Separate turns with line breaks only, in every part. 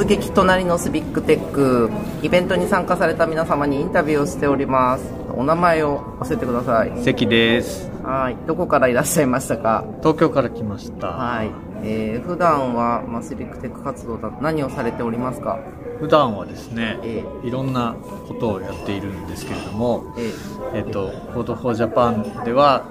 突撃隣のシビックテックイベントに参加された皆様にインタビューをしております。お名前を教えてください。
関です。
はい。どこからいらっしゃいましたか？
東京から来ました。
はい、えー、普段は、まあ、シビックテック活動だ何をされておりますか？
普段はですね、
え
いろんなことをやっているんですけれども
え
え。っと Code for Japan では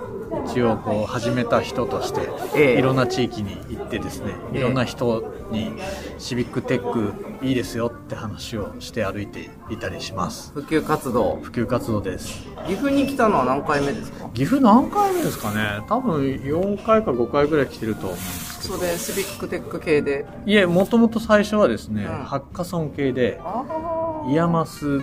一応こう始めた人として、
ええ。
いろんな地域に行ってですね
ええ。
いろんな人にシビックテックいいですよって話をして歩いていたりします。
普及活動。
普及活動です。
岐阜に来たのは何回目ですか？
岐阜何回目ですかね？多分4回か5回ぐらい来てると思うんですけど。
それシビックテック系で。
いえもともと最初はですね、
うん。
ハッカソン系で
あ
IAMAS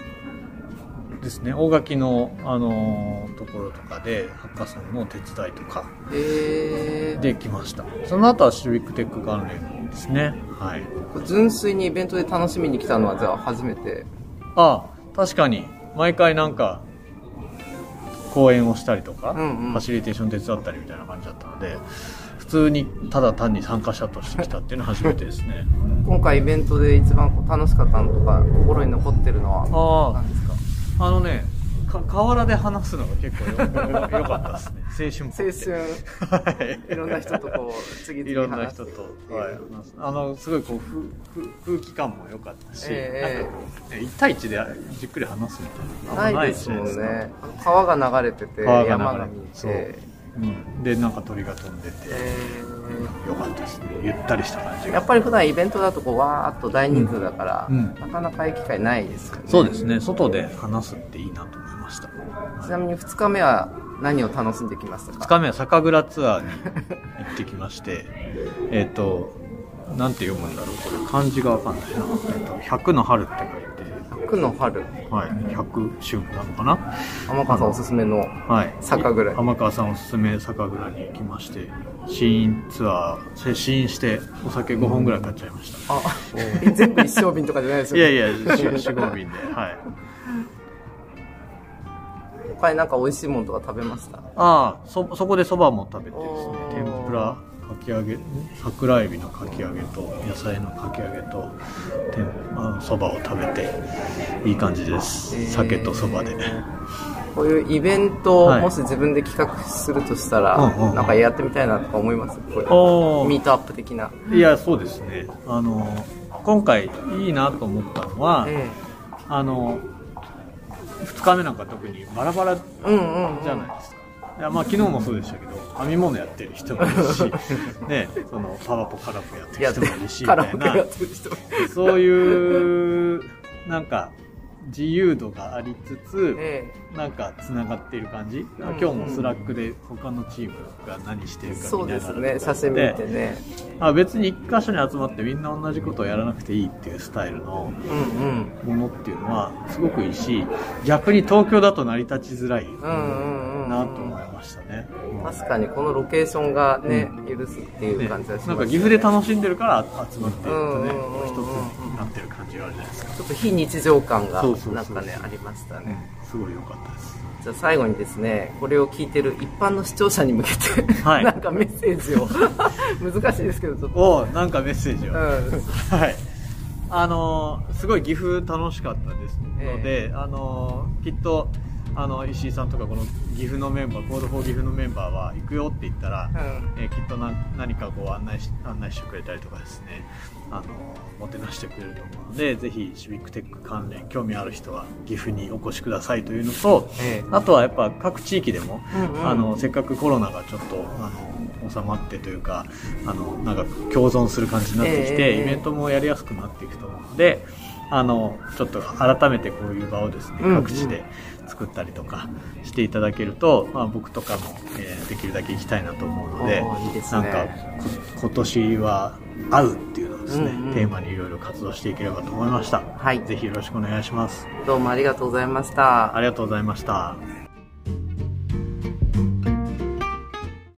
ですね。大垣の、あのーところとかでハッカソンの手伝いとか
あえ
できました。その後はシビックテック関連ですね。はい。
ー、純粋にイベントで楽しみに来たのはじゃあ初めて？
あ確かに。毎回なんか講演をしたりとか、
うんうん。
ファシリテーション手伝ったりみたいな感じだったので普通にただ単に参加者として来たっていうのは初めてですね。
今回イベントで一番楽しかったのとか心に残ってるのは？
あ
何ですか
ああのねか河原で話すのが結構よよよかったですね。青春
青春。
はい
いろんな人とこう次々
いろんな人と、はい、あのすごいこうふふ空気感も良かったし、
ええ
なんかこうね1対1でじっくり話すみたいな
ないですもんね。川が流れてて山が見
そう
て。
う。ん、でなんか鳥が飛んでて、
え
良かったですね。ゆったりした感じ
やっぱり普段イベントだとこうわーっと大人数だから、
うん
なかなか行く機会ないですよね。
そうですね。外で話すっていいなと思いました。
ちなみに2日目は何を楽しんできました
2
か
日目は酒蔵ツアーに行ってきましてえっとなんて読むんだろう。これ漢字がわかんない。な、えっと100の春って書いて
9の春。
はい。100春なのかな？
天川さんおすすめの
はい。
酒蔵
天川さんおすすめ酒蔵に行きまして試飲ツアー試飲してお酒5本ぐらい買っちゃいました、
あえ全部一升瓶とかじゃないですよね。
いやいや45瓶で。はい。
他になんか美味しいものとか食べました？
ああそそこでそばも食べてですね。天ぷらかき揚げ桜エビのかき揚げと野菜のかき揚げとそばを食べていい感じです、酒とそばで。
こういうイベントを
はい。
もし自分で企画するとしたら、
うんうんうん。
なんかやってみたいなとか思います？こうミートアップ的な、
いやそうですね。あの今回いいなと思ったのは、
え
あの2日目なんか特にバラバラ
えうんうんうん。
じゃないですか。いやまあ昨日もそうでしたけど編み物やってる人もいるし、ね、そのパワポカラオケやってる人もいるしみたいなそういうなんか自由度がありつつ、
え
なんかつながっている感じ、
ん。
今日もスラックで他のチームが何してるか
えそうですね。写真見てね。
あ別に一箇所に集まってみんな同じことをやらなくていいっていうスタイルの
うんうん。
ものっていうのはすごくいいし逆に東京だと成り立ちづらい
うんうんうん
なと思いましたね、
確かにこのロケーションがね、許すっていう
ね
感じがします、
なんか岐阜で楽しんでるから集まって、ね
うんうんうんうん。
一つになってる感じがあるじゃないですか、
ちょっと非日常感がなんかねありましたね、
すごい良かったです。
じゃあ最後にですねこれを聞いてる一般の視聴者に向けて、
はい。
なんかメッセージを。難しいですけどちょっと、
おなんかメッセージを、
うん、
はい。あのーすごい岐阜楽しかったですので、
え。
あのーきっとあの石井さんとかこの岐阜のメンバー Code for 岐阜のメンバーは行くよって言ったら、
うん。
えーきっとな何かこう案内し案内してくれたりとかですね。あのもてなしてくれると思うのでぜひシビックテック関連興味ある人は岐阜にお越しくださいというのと、
ええ。
あとはやっぱ各地域でも、
うんうん。
あのせっかくコロナがちょっとあの収まってというかあのなんか共存する感じになってきて、
ええ。
イベントもやりやすくなっていくと思うのであのちょっと改めてこういう場をですね
うんうん。
各地で作ったりとかしていただけると、まあ、僕とかも、えーできるだけ行きたいなと思うので
いいですね。
なんかこ今年は「会う」っていうのをですね、
うんうん。
テーマにいろいろ活動していければと思いました、
はい。
ぜひよろしくお願いします。
どうもありがとうございました。
ありがとうございました